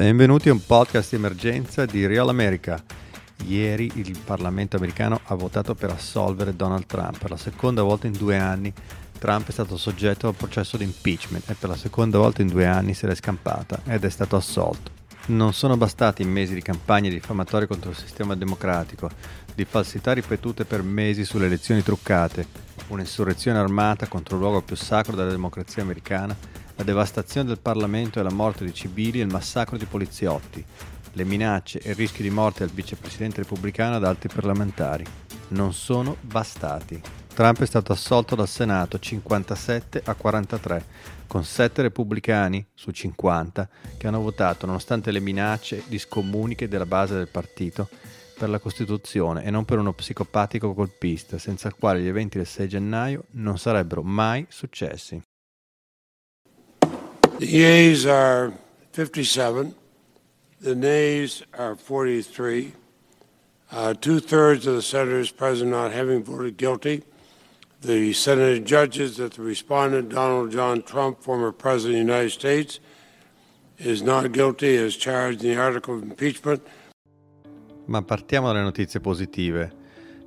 Benvenuti a un podcast di emergenza di Real America. Ieri il Parlamento americano ha votato per assolvere Donald Trump. Per la seconda volta in due anni Trump è stato soggetto al processo di impeachment e per la seconda volta in due anni se l'è scampata ed è stato assolto. Non sono bastati mesi di campagne diffamatorie contro il sistema democratico, di falsità ripetute per mesi sulle elezioni truccate, un'insurrezione armata contro il luogo più sacro della democrazia americana la devastazione del Parlamento e la morte di civili e il massacro di poliziotti, le minacce e il rischio di morte al vicepresidente repubblicano e ad altri parlamentari. Non sono bastati. Trump è stato assolto dal Senato 57 a 43, con 7 repubblicani su 50 che hanno votato nonostante le minacce discomuniche della base del partito per la Costituzione e non per uno psicopatico colpista, senza il quale gli eventi del 6 gennaio non sarebbero mai successi. The yeas are 57. The nays are 43. Uh, Two thirds of the senators present not having voted guilty. The Senate judges that the respondent, Donald John Trump, former President of the United States, is not guilty as charged in the article of impeachment. Ma partiamo dalle notizie positive.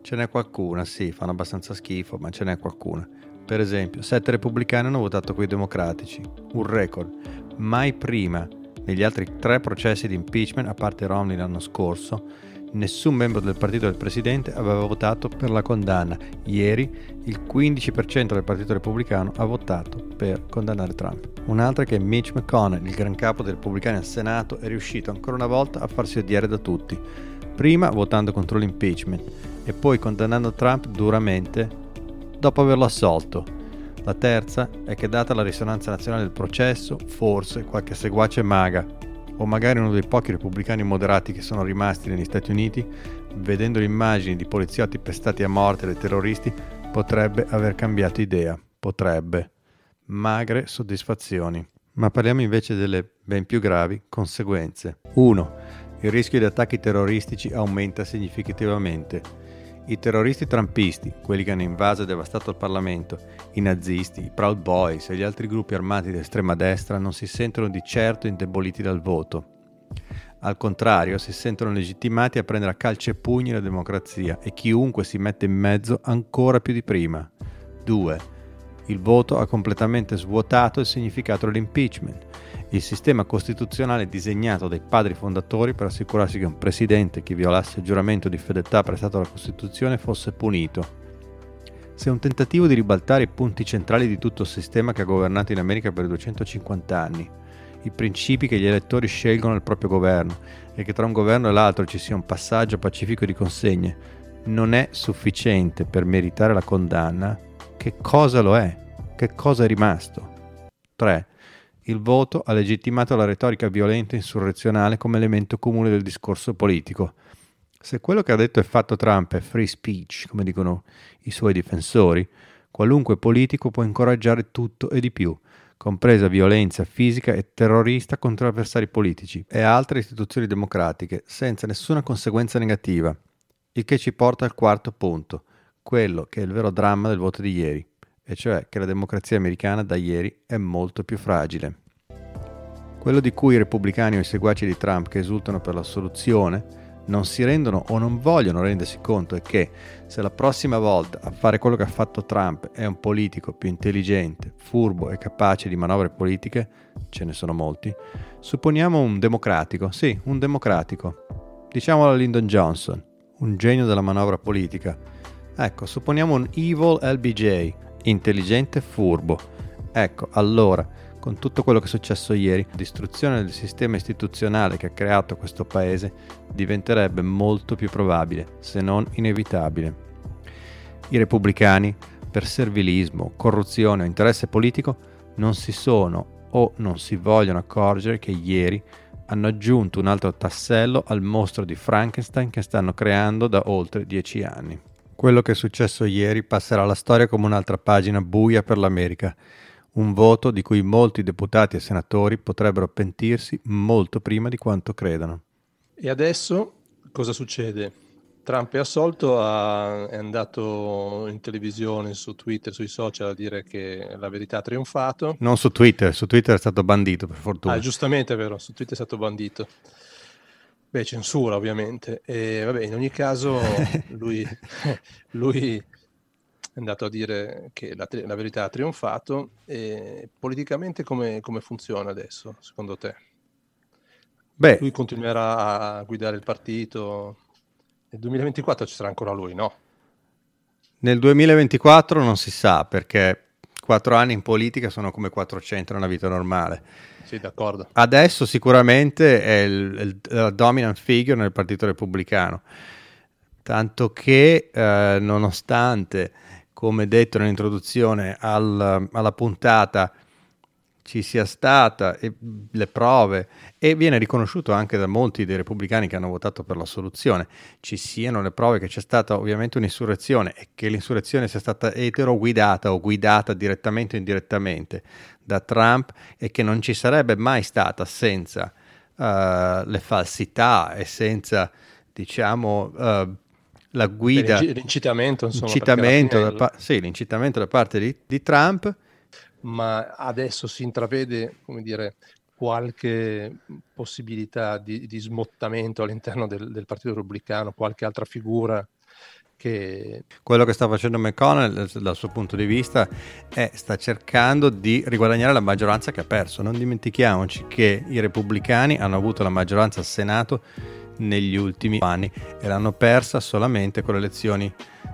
Ce n'è qualcuna, sì, fanno abbastanza schifo, ma ce n'è qualcuna. Per esempio, sette repubblicani hanno votato coi democratici, un record. Mai prima, negli altri tre processi di impeachment, a parte Romney l'anno scorso, nessun membro del partito del presidente aveva votato per la condanna. Ieri il 15% del partito repubblicano ha votato per condannare Trump. Un'altra è che Mitch McConnell, il gran capo dei repubblicani al Senato, è riuscito ancora una volta a farsi odiare da tutti. Prima votando contro l'impeachment e poi condannando Trump duramente dopo averlo assolto. La terza è che data la risonanza nazionale del processo, forse qualche seguace maga, o magari uno dei pochi repubblicani moderati che sono rimasti negli Stati Uniti, vedendo le immagini di poliziotti pestati a morte dai terroristi, potrebbe aver cambiato idea. Potrebbe. Magre soddisfazioni. Ma parliamo invece delle ben più gravi conseguenze. 1. Il rischio di attacchi terroristici aumenta significativamente. I terroristi trampisti, quelli che hanno invaso e devastato il Parlamento, i nazisti, i Proud Boys e gli altri gruppi armati di estrema destra non si sentono di certo indeboliti dal voto. Al contrario, si sentono legittimati a prendere a calci e pugni la democrazia e chiunque si mette in mezzo ancora più di prima. 2. Il voto ha completamente svuotato il significato dell'impeachment il sistema costituzionale disegnato dai padri fondatori per assicurarsi che un presidente che violasse il giuramento di fedeltà prestato alla Costituzione fosse punito. Se un tentativo di ribaltare i punti centrali di tutto il sistema che ha governato in America per 250 anni, i principi che gli elettori scelgono al proprio governo e che tra un governo e l'altro ci sia un passaggio pacifico di consegne, non è sufficiente per meritare la condanna, che cosa lo è? Che cosa è rimasto? 3 il voto ha legittimato la retorica violenta e insurrezionale come elemento comune del discorso politico. Se quello che ha detto e fatto Trump è free speech, come dicono i suoi difensori, qualunque politico può incoraggiare tutto e di più, compresa violenza fisica e terrorista contro avversari politici e altre istituzioni democratiche, senza nessuna conseguenza negativa. Il che ci porta al quarto punto, quello che è il vero dramma del voto di ieri e cioè che la democrazia americana da ieri è molto più fragile. Quello di cui i repubblicani o i seguaci di Trump che esultano per la soluzione non si rendono o non vogliono rendersi conto è che se la prossima volta a fare quello che ha fatto Trump è un politico più intelligente, furbo e capace di manovre politiche, ce ne sono molti, supponiamo un democratico, sì, un democratico, diciamolo a Lyndon Johnson, un genio della manovra politica. Ecco, supponiamo un evil LBJ, intelligente furbo. Ecco, allora, con tutto quello che è successo ieri, la distruzione del sistema istituzionale che ha creato questo paese diventerebbe molto più probabile, se non inevitabile. I repubblicani, per servilismo, corruzione o interesse politico, non si sono o non si vogliono accorgere che ieri hanno aggiunto un altro tassello al mostro di Frankenstein che stanno creando da oltre dieci anni. Quello che è successo ieri passerà alla storia come un'altra pagina buia per l'America, un voto di cui molti deputati e senatori potrebbero pentirsi molto prima di quanto credano. E adesso cosa succede? Trump è assolto, ha, è andato in televisione, su Twitter, sui social a dire che la verità ha trionfato. Non su Twitter, su Twitter è stato bandito per fortuna. Ah, giustamente è vero, su Twitter è stato bandito. Beh, censura ovviamente. E vabbè, in ogni caso lui, lui è andato a dire che la, la verità ha trionfato. E politicamente come, come funziona adesso, secondo te? Beh, lui continuerà a guidare il partito? Nel 2024 ci sarà ancora lui, no? Nel 2024 non si sa perché quattro anni in politica sono come 400 nella vita normale. Sì, d'accordo. Adesso sicuramente è il, il, la dominant figure nel Partito Repubblicano, tanto che eh, nonostante, come detto nell'introduzione al, alla puntata, ci sia stata e le prove e viene riconosciuto anche da molti dei repubblicani che hanno votato per la soluzione, ci siano le prove che c'è stata ovviamente un'insurrezione e che l'insurrezione sia stata etero guidata o guidata direttamente o indirettamente da Trump e che non ci sarebbe mai stata senza uh, le falsità e senza diciamo uh, la guida l'incitamento, insomma, l'incitamento, da, pa- sì, l'incitamento da parte di, di Trump ma adesso si intravede, come dire, qualche possibilità di, di smottamento all'interno del, del, Partito Repubblicano, qualche altra figura che... Quello che sta facendo McConnell dal suo punto di vista è sta cercando di riguadagnare la maggioranza che ha perso. Non dimentichiamoci che i repubblicani hanno avuto la maggioranza al Senato negli ultimi anni e l'hanno persa solamente con le elezioni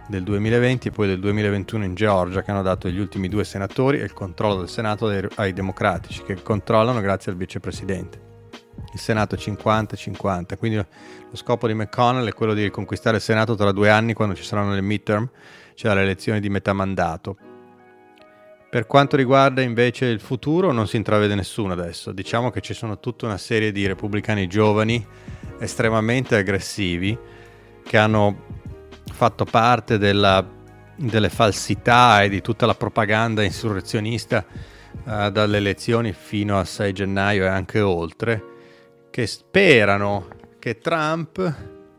del 2020 e poi del 2021 in Georgia che hanno dato gli ultimi due senatori e il controllo del Senato ai democratici che controllano grazie al vicepresidente. Il Senato è 50-50, quindi lo scopo di McConnell è quello di riconquistare il Senato tra due anni quando ci saranno le midterm, cioè le elezioni di metà mandato. Per quanto riguarda invece il futuro non si intravede nessuno adesso, diciamo che ci sono tutta una serie di repubblicani giovani estremamente aggressivi che hanno fatto parte della, delle falsità e di tutta la propaganda insurrezionista uh, dalle elezioni fino al 6 gennaio e anche oltre, che sperano che Trump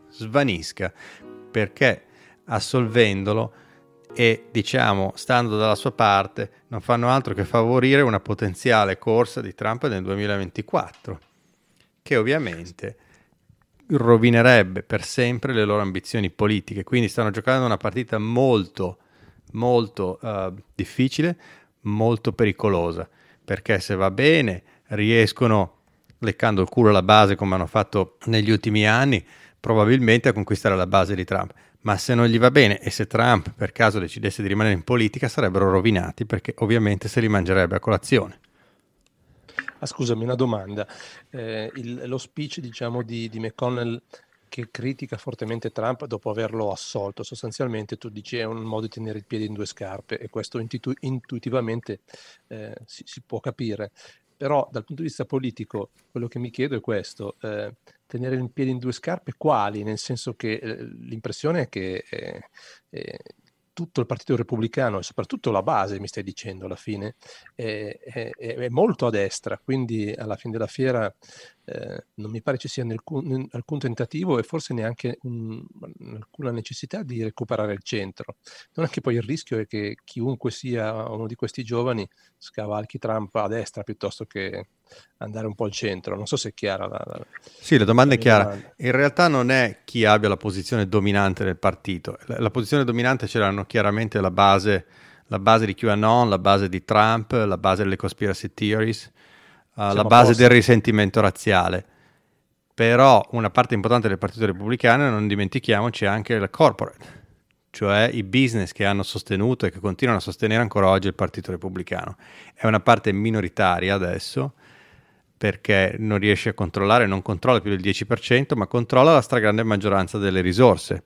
svanisca. Perché? Assolvendolo e diciamo stando dalla sua parte non fanno altro che favorire una potenziale corsa di Trump nel 2024 che ovviamente rovinerebbe per sempre le loro ambizioni politiche. Quindi stanno giocando una partita molto, molto uh, difficile, molto pericolosa, perché se va bene riescono, leccando il culo alla base come hanno fatto negli ultimi anni, probabilmente a conquistare la base di Trump. Ma se non gli va bene e se Trump per caso decidesse di rimanere in politica sarebbero rovinati perché ovviamente se li mangerebbe a colazione. Ah, scusami, una domanda. Eh, il, lo speech diciamo, di, di, McConnell che critica fortemente Trump dopo averlo assolto, sostanzialmente tu dici è un modo di tenere il piede in due scarpe e questo intu- intuitivamente eh, si, si, può capire. Però dal punto di vista politico quello che mi chiedo è questo, eh, tenere il piede in due scarpe quali? Nel senso che eh, l'impressione è che eh, eh, tutto il Partito Repubblicano e soprattutto la base, mi stai dicendo alla fine, è, è, è molto a destra, quindi alla fine della fiera eh, non mi pare ci sia alcun, alcun tentativo e forse neanche un, alcuna necessità di recuperare il centro. Non è che poi il rischio è che chiunque sia uno di questi giovani scavalchi Trump a destra piuttosto che andare un po' al centro. Non so se è chiara la, la Sì, la domanda la è chiara. Domanda. In realtà non è chi abbia la posizione dominante del partito. La, la posizione dominante ce l'hanno chiaramente la base, la base di QAnon, la base di Trump, la base delle conspiracy theories, uh, la base del risentimento razziale. Però una parte importante del Partito Repubblicano, non dimentichiamoci, è anche la corporate cioè i business che hanno sostenuto e che continuano a sostenere ancora oggi il Partito Repubblicano. È una parte minoritaria adesso, perché non riesce a controllare, non controlla più del 10%, ma controlla la stragrande maggioranza delle risorse.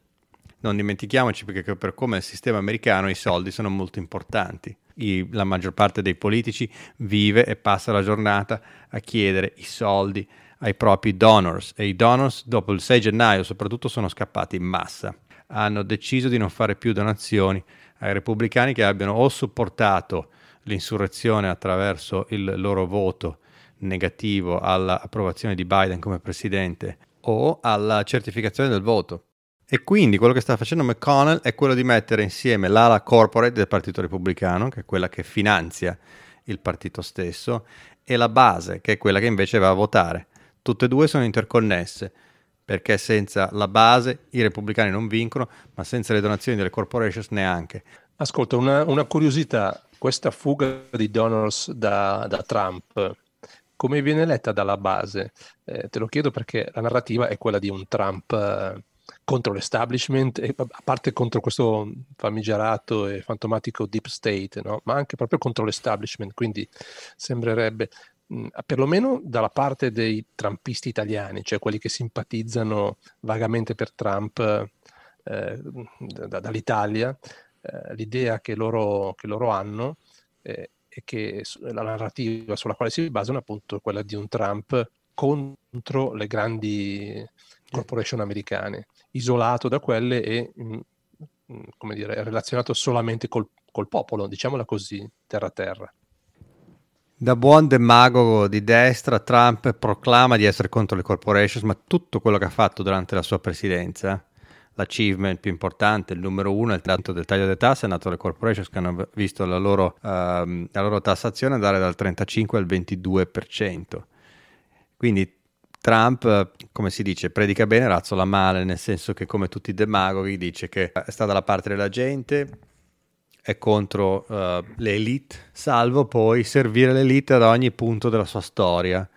Non dimentichiamoci perché per come è il sistema americano i soldi sono molto importanti. I, la maggior parte dei politici vive e passa la giornata a chiedere i soldi ai propri donors e i donors dopo il 6 gennaio soprattutto sono scappati in massa. Hanno deciso di non fare più donazioni ai repubblicani che abbiano o supportato l'insurrezione attraverso il loro voto negativo all'approvazione di Biden come presidente o alla certificazione del voto. E quindi quello che sta facendo McConnell è quello di mettere insieme l'ala corporate del Partito Repubblicano, che è quella che finanzia il partito stesso, e la base, che è quella che invece va a votare. Tutte e due sono interconnesse, perché senza la base i repubblicani non vincono, ma senza le donazioni delle corporations neanche. Ascolta, una, una curiosità, questa fuga di donors da, da Trump, come viene letta dalla base? Eh, te lo chiedo perché la narrativa è quella di un Trump eh, contro l'establishment, e, a parte contro questo famigerato e fantomatico deep state, no? ma anche proprio contro l'establishment, quindi sembrerebbe mh, perlomeno dalla parte dei trumpisti italiani, cioè quelli che simpatizzano vagamente per Trump eh, da, dall'Italia, eh, l'idea che loro, che loro hanno eh, e che la narrativa sulla quale si basano è appunto quella di un Trump contro le grandi corporation americane, isolato da quelle e mh, come dire, relazionato solamente col, col popolo, diciamola così, terra terra. Da buon demagogo di destra, Trump proclama di essere contro le corporations, ma tutto quello che ha fatto durante la sua presidenza l'achievement più importante, il numero uno è il tratto del taglio delle tasse, è nato le corporations che hanno visto la loro, uh, la loro tassazione andare dal 35 al 22%. Quindi Trump, come si dice, predica bene, razzola male, nel senso che come tutti i demagoghi dice che sta dalla parte della gente, è contro uh, le elite, salvo poi servire l'elite ad ogni punto della sua storia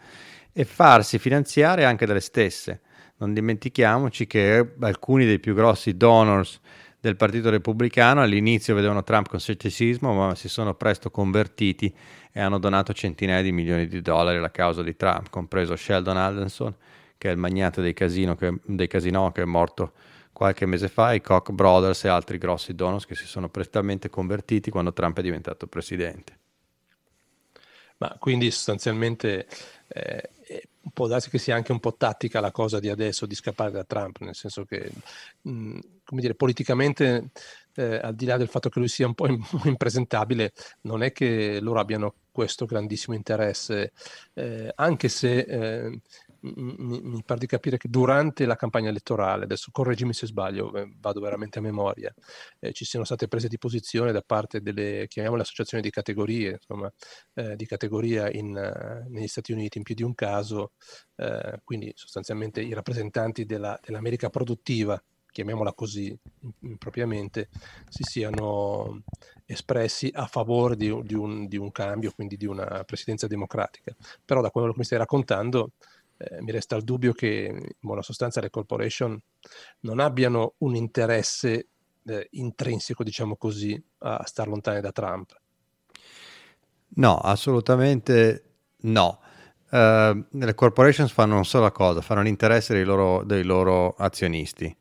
e farsi finanziare anche dalle stesse. Non dimentichiamoci che alcuni dei più grossi donors del Partito Repubblicano all'inizio vedevano Trump con scetticismo, ma si sono presto convertiti e hanno donato centinaia di milioni di dollari alla causa di Trump, compreso Sheldon Adelson, che è il magnate dei, casino che, dei casinò che è morto qualche mese fa, i Koch Brothers e altri grossi donors che si sono prestamente convertiti quando Trump è diventato presidente. Ma quindi sostanzialmente eh, può darsi che sia anche un po' tattica la cosa di adesso di scappare da Trump, nel senso che, mm, come dire, politicamente, eh, al di là del fatto che lui sia un po' impresentabile, non è che loro abbiano questo grandissimo interesse, eh, anche se eh, mi, mi, pare di capire che durante la campagna elettorale, adesso correggimi se sbaglio, eh, vado veramente a memoria, eh, ci siano state prese di posizione da parte delle, chiamiamole associazioni di categorie, insomma, eh, di categoria in, uh, negli Stati Uniti in più di un caso, eh, quindi sostanzialmente i rappresentanti della, dell'America produttiva chiamiamola così impropriamente, si siano espressi a favore di, di, un, di, un, cambio, quindi di una presidenza democratica. Però da quello che mi stai raccontando eh, mi resta il dubbio che in buona sostanza le corporation non abbiano un interesse eh, intrinseco, diciamo così, a star lontane da Trump. No, assolutamente no. Uh, le corporations fanno una sola cosa, fanno l'interesse dei loro, dei loro azionisti.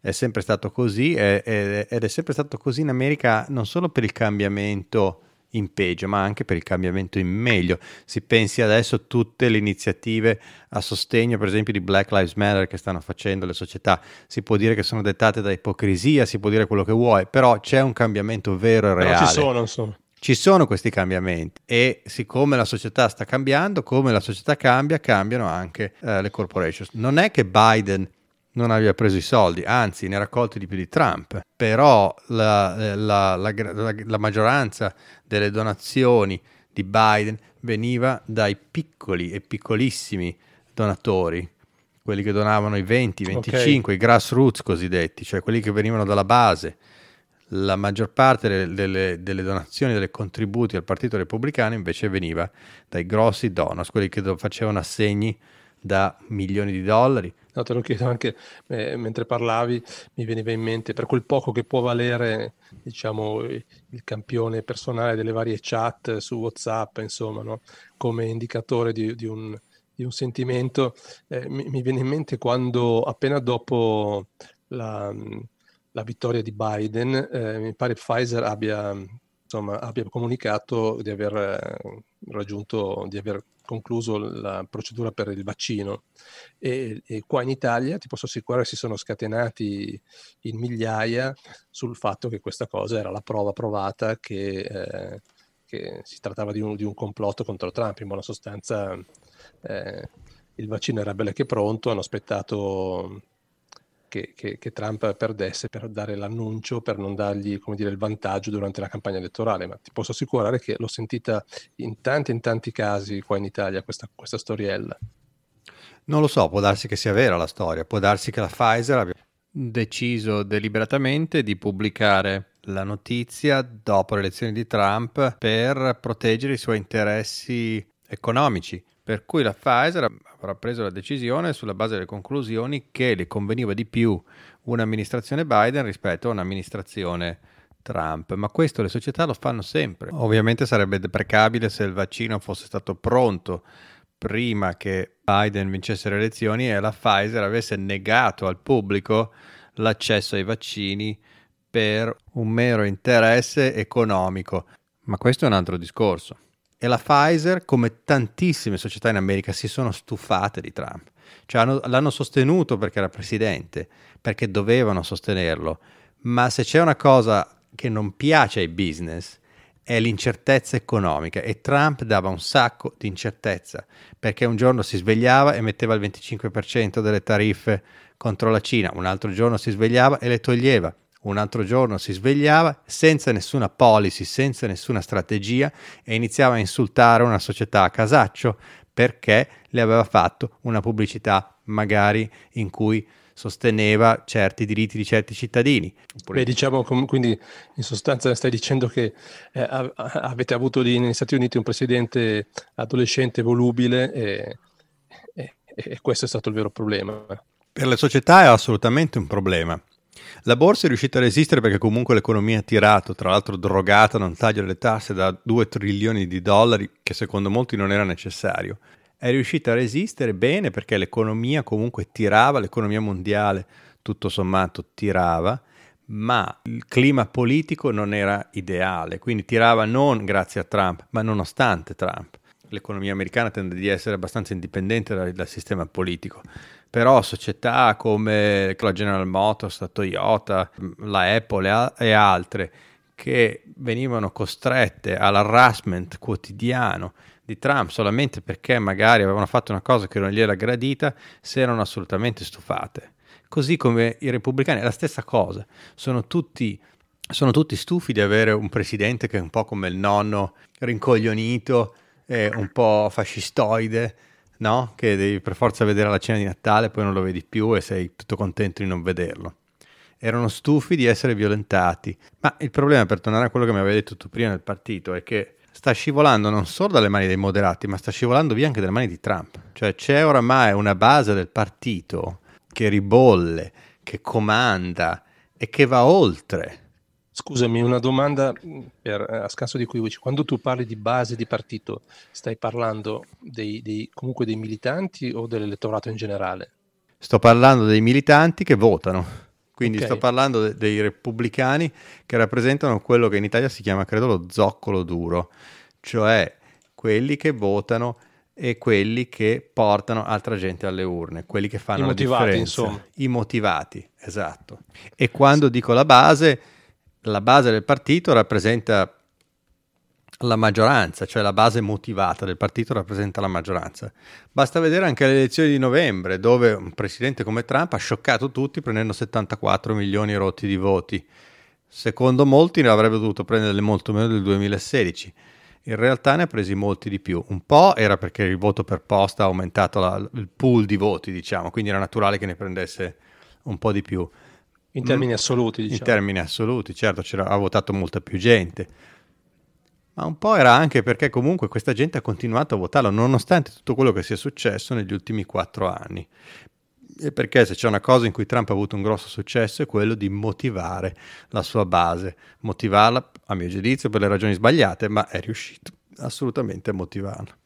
È sempre stato così ed è sempre stato così in America non solo per il cambiamento in peggio, ma anche per il cambiamento in meglio. Si pensi adesso a tutte le iniziative a sostegno, per esempio, di Black Lives Matter che stanno facendo le società. Si può dire che sono dettate da ipocrisia, si può dire quello che vuoi, però c'è un cambiamento vero e reale. Però ci sono, insomma. Ci sono questi cambiamenti e siccome la società sta cambiando, come la società cambia, cambiano anche eh, le corporations. Non è che Biden non abbia preso i soldi, anzi ne ha raccolti di più di Trump, però la, la, la, la, maggioranza delle donazioni di Biden veniva dai piccoli e piccolissimi donatori, quelli che donavano i 20, 25, okay. i grassroots cosiddetti, cioè quelli che venivano dalla base. La maggior parte delle, delle, delle donazioni, dei contributi al Partito Repubblicano invece veniva dai grossi donors, quelli che facevano assegni da milioni di dollari, No, te lo chiedo anche eh, mentre parlavi, mi veniva in mente per quel poco che può valere, diciamo, il campione personale delle varie chat su WhatsApp, insomma, no? come indicatore di, di, un, di un, sentimento. Eh, mi, mi, viene in mente quando appena dopo la, la vittoria di Biden, eh, mi pare Pfizer abbia, insomma, abbia comunicato di aver eh, raggiunto, di aver concluso la procedura per il vaccino. E, e, qua in Italia ti posso assicurare si sono scatenati in migliaia sul fatto che questa cosa era la prova provata che, eh, che si trattava di un, di un, complotto contro Trump, in buona sostanza eh, il vaccino era bello che pronto, hanno aspettato che, che, che, Trump perdesse per dare l'annuncio, per non dargli come dire, il vantaggio durante la campagna elettorale, ma ti posso assicurare che l'ho sentita in tanti, in tanti casi qua in Italia questa, questa storiella. Non lo so, può darsi che sia vera la storia, può darsi che la Pfizer abbia deciso deliberatamente di pubblicare la notizia dopo le elezioni di Trump per proteggere i suoi interessi economici. Per cui la Pfizer avrà preso la decisione sulla base delle conclusioni che le conveniva di più un'amministrazione Biden rispetto a un'amministrazione Trump, ma questo le società lo fanno sempre. Ovviamente sarebbe deprecabile se il vaccino fosse stato pronto prima che Biden vincesse le elezioni e la Pfizer avesse negato al pubblico l'accesso ai vaccini per un mero interesse economico. Ma questo è un altro discorso. E la Pfizer, come tantissime società in America, si sono stufate di Trump. Cioè hanno, l'hanno sostenuto perché era presidente, perché dovevano sostenerlo. Ma se c'è una cosa che non piace ai business è l'incertezza economica e Trump dava un sacco di incertezza perché un giorno si svegliava e metteva il 25% delle tariffe contro la Cina, un altro giorno si svegliava e le toglieva, un altro giorno si svegliava senza nessuna policy, senza nessuna strategia e iniziava a insultare una società a casaccio perché le aveva fatto una pubblicità magari in cui sosteneva certi diritti di certi cittadini. Beh, diciamo, quindi in sostanza stai dicendo che eh, avete avuto lì negli Stati Uniti un presidente adolescente volubile e, e, e questo è stato il vero problema. Per le società è assolutamente un problema. La borsa è riuscita a resistere perché comunque l'economia ha tirato, tra l'altro drogata a non tagliare le tasse da 2 trilioni di dollari, che secondo molti non era necessario è riuscita a resistere bene perché l'economia comunque tirava, l'economia mondiale tutto sommato tirava, ma il clima politico non era ideale, quindi tirava non grazie a Trump, ma nonostante Trump. L'economia americana tende ad essere abbastanza indipendente dal, dal sistema politico, però società come la General Motors, la Toyota, la Apple e altre che venivano costrette all'harassment quotidiano di Trump solamente perché magari avevano fatto una cosa che non gli era gradita, si erano assolutamente stufate. Così come i repubblicani, è la stessa cosa, sono tutti, sono tutti stufi di avere un presidente che è un po' come il nonno rincoglionito, un po' fascistoide, no? che devi per forza vedere la cena di Natale, poi non lo vedi più e sei tutto contento di non vederlo erano stufi di essere violentati. Ma il problema, per tornare a quello che mi avevi detto tu prima del partito, è che sta scivolando non solo dalle mani dei moderati, ma sta scivolando via anche dalle mani di Trump. Cioè c'è oramai una base del partito che ribolle, che comanda e che va oltre. Scusami, una domanda per, a scanso di equivoci. Quando tu parli di base di partito, stai parlando dei, dei, comunque dei militanti o dell'elettorato in generale? Sto parlando dei militanti che votano. Quindi okay. sto parlando de- dei repubblicani che rappresentano quello che in Italia si chiama, credo, lo zoccolo duro, cioè quelli che votano e quelli che portano altra gente alle urne, quelli che fanno I motivati, la differenza. Insomma. I motivati, esatto. E quando dico la base, la base del partito rappresenta la maggioranza, cioè la base motivata del partito rappresenta la maggioranza. Basta vedere anche le elezioni di novembre, dove un presidente come Trump ha scioccato tutti prendendo 74 milioni rotti di voti. Secondo molti ne avrebbe dovuto prendere molto meno del 2016. In realtà ne ha presi molti di più. Un po' era perché il voto per posta ha aumentato la, il pool di voti, diciamo, quindi era naturale che ne prendesse un po' di più. In termini assoluti, diciamo. In termini assoluti, certo, ha votato molta più gente ma un po' era anche perché comunque questa gente ha continuato a votarlo nonostante tutto quello che sia successo negli ultimi quattro anni. E perché se c'è una cosa in cui Trump ha avuto un grosso successo è quello di motivare la sua base, motivarla a mio giudizio per le ragioni sbagliate, ma è riuscito assolutamente a motivarla.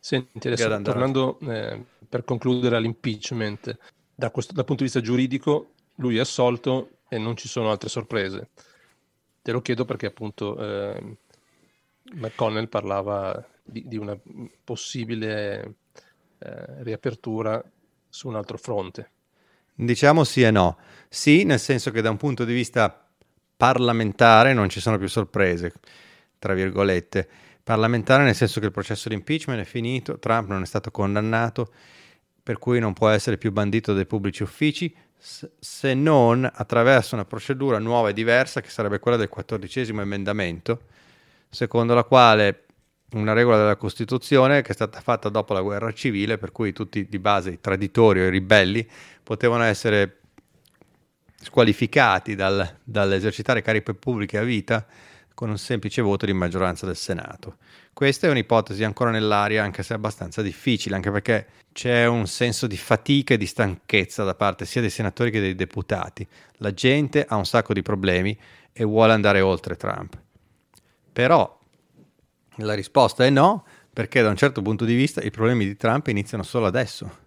Senti, adesso tornando eh, per concludere all'impeachment, da questo, dal punto di vista giuridico lui è assolto e non ci sono altre sorprese. Te lo chiedo perché appunto eh, McConnell parlava di, di una possibile eh, riapertura su un altro fronte. Diciamo sì e no. Sì, nel senso che da un punto di vista parlamentare non ci sono più sorprese, tra virgolette. Parlamentare nel senso che il processo di impeachment è finito, Trump non è stato condannato, per cui non può essere più bandito dai pubblici uffici se non attraverso una procedura nuova e diversa che sarebbe quella del quattordicesimo emendamento, secondo la quale una regola della Costituzione che è stata fatta dopo la guerra civile, per cui tutti di base i traditori o i ribelli potevano essere squalificati dal, dall'esercitare cariche pubbliche a vita con un semplice voto di maggioranza del Senato. Questa è un'ipotesi ancora nell'aria, anche se abbastanza difficile, anche perché c'è un senso di fatica e di stanchezza da parte sia dei senatori che dei deputati. La gente ha un sacco di problemi e vuole andare oltre Trump. Però la risposta è no, perché da un certo punto di vista i problemi di Trump iniziano solo adesso,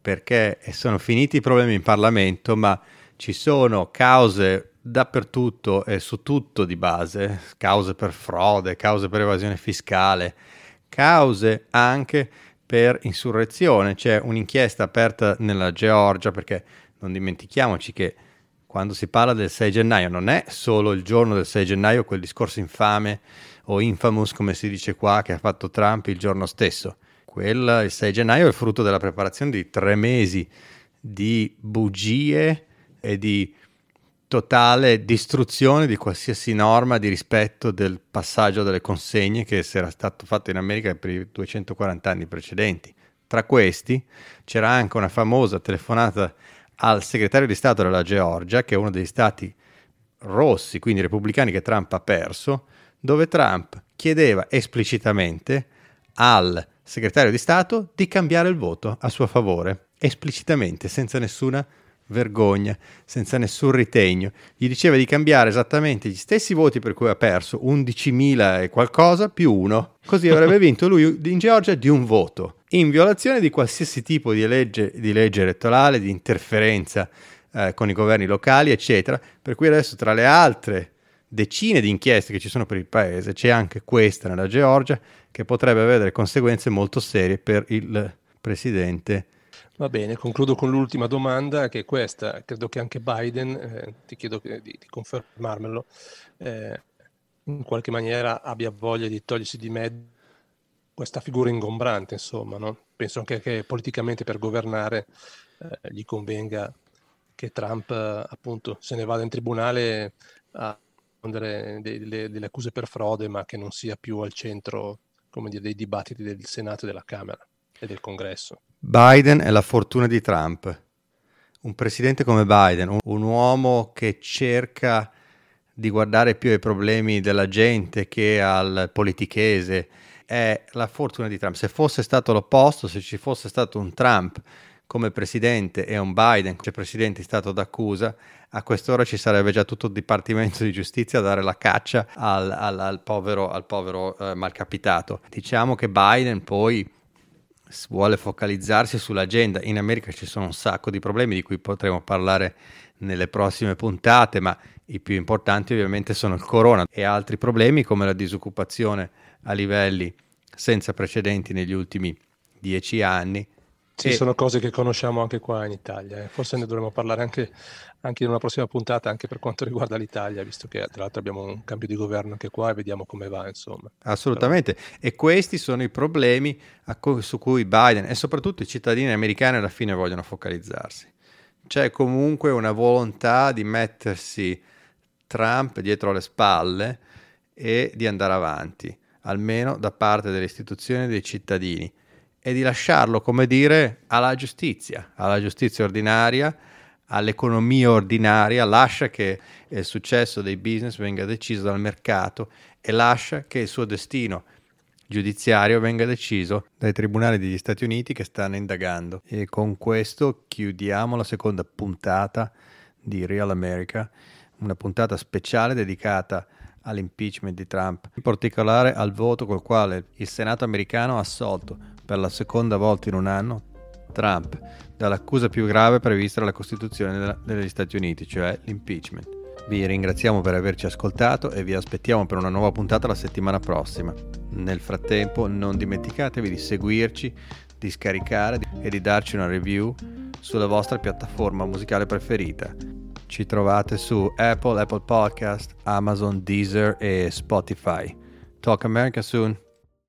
perché sono finiti i problemi in Parlamento, ma ci sono cause dappertutto e su tutto di base, cause per frode, cause per evasione fiscale, cause anche per insurrezione. C'è un'inchiesta aperta nella Georgia perché non dimentichiamoci che quando si parla del 6 gennaio non è solo il giorno del 6 gennaio quel discorso infame o infamous come si dice qua che ha fatto Trump il giorno stesso. Quel, il 6 gennaio è frutto della preparazione di tre mesi di bugie e di totale distruzione di qualsiasi norma di rispetto del passaggio delle consegne che era stato fatto in America per i 240 anni precedenti. Tra questi c'era anche una famosa telefonata al segretario di Stato della Georgia, che è uno degli stati rossi, quindi repubblicani che Trump ha perso, dove Trump chiedeva esplicitamente al segretario di Stato di cambiare il voto a suo favore, esplicitamente, senza nessuna vergogna, senza nessun ritegno. Gli diceva di cambiare esattamente gli stessi voti per cui ha perso, 11.000 e qualcosa più uno, così avrebbe vinto lui in Georgia di un voto, in violazione di qualsiasi tipo di legge, di legge elettorale, di interferenza eh, con i governi locali, eccetera. Per cui adesso tra le altre decine di inchieste che ci sono per il paese, c'è anche questa nella Georgia che potrebbe avere delle conseguenze molto serie per il presidente Va bene, concludo con l'ultima domanda che è questa. Credo che anche Biden, eh, ti chiedo di, di confermarmelo, eh, in qualche maniera abbia voglia di togliersi di mezzo questa figura ingombrante, insomma. No? Penso anche che politicamente per governare eh, gli convenga che Trump appunto se ne vada in tribunale a rispondere delle, delle, accuse per frode, ma che non sia più al centro come dire, dei dibattiti del Senato e della Camera e del Congresso. Biden è la fortuna di Trump. Un presidente come Biden, un uomo che cerca di guardare più ai problemi della gente che al politichese, è la fortuna di Trump. Se fosse stato l'opposto, se ci fosse stato un Trump come presidente e un Biden come presidente stato d'accusa, a quest'ora ci sarebbe già tutto il Dipartimento di Giustizia a dare la caccia al, al, al povero, al povero eh, malcapitato. Diciamo che Biden poi vuole focalizzarsi sull'agenda. In America ci sono un sacco di problemi di cui potremo parlare nelle prossime puntate, ma i più importanti ovviamente sono il corona e altri problemi come la disoccupazione a livelli senza precedenti negli ultimi dieci anni sì, e... sono cose che conosciamo anche qua in Italia. Eh. Forse ne dovremmo parlare anche, anche, in una prossima puntata, anche per quanto riguarda l'Italia, visto che tra l'altro abbiamo un cambio di governo anche qua e vediamo come va, insomma. Assolutamente. Però... E questi sono i problemi co- su cui Biden e soprattutto i cittadini americani alla fine vogliono focalizzarsi. C'è comunque una volontà di mettersi Trump dietro le spalle e di andare avanti, almeno da parte delle istituzioni e dei cittadini e di lasciarlo, come dire, alla giustizia, alla giustizia ordinaria, all'economia ordinaria, lascia che il successo dei business venga deciso dal mercato e lascia che il suo destino giudiziario venga deciso dai tribunali degli Stati Uniti che stanno indagando. E con questo chiudiamo la seconda puntata di Real America, una puntata speciale dedicata all'impeachment di Trump, in particolare al voto col quale il Senato americano ha assolto per la seconda volta in un anno Trump dall'accusa più grave prevista dalla Costituzione degli Stati Uniti, cioè l'impeachment. Vi ringraziamo per averci ascoltato e vi aspettiamo per una nuova puntata la settimana prossima. Nel frattempo non dimenticatevi di seguirci, di scaricare e di darci una review sulla vostra piattaforma musicale preferita. Ci trovate su Apple, Apple Podcast, Amazon, Deezer e Spotify. Talk America soon!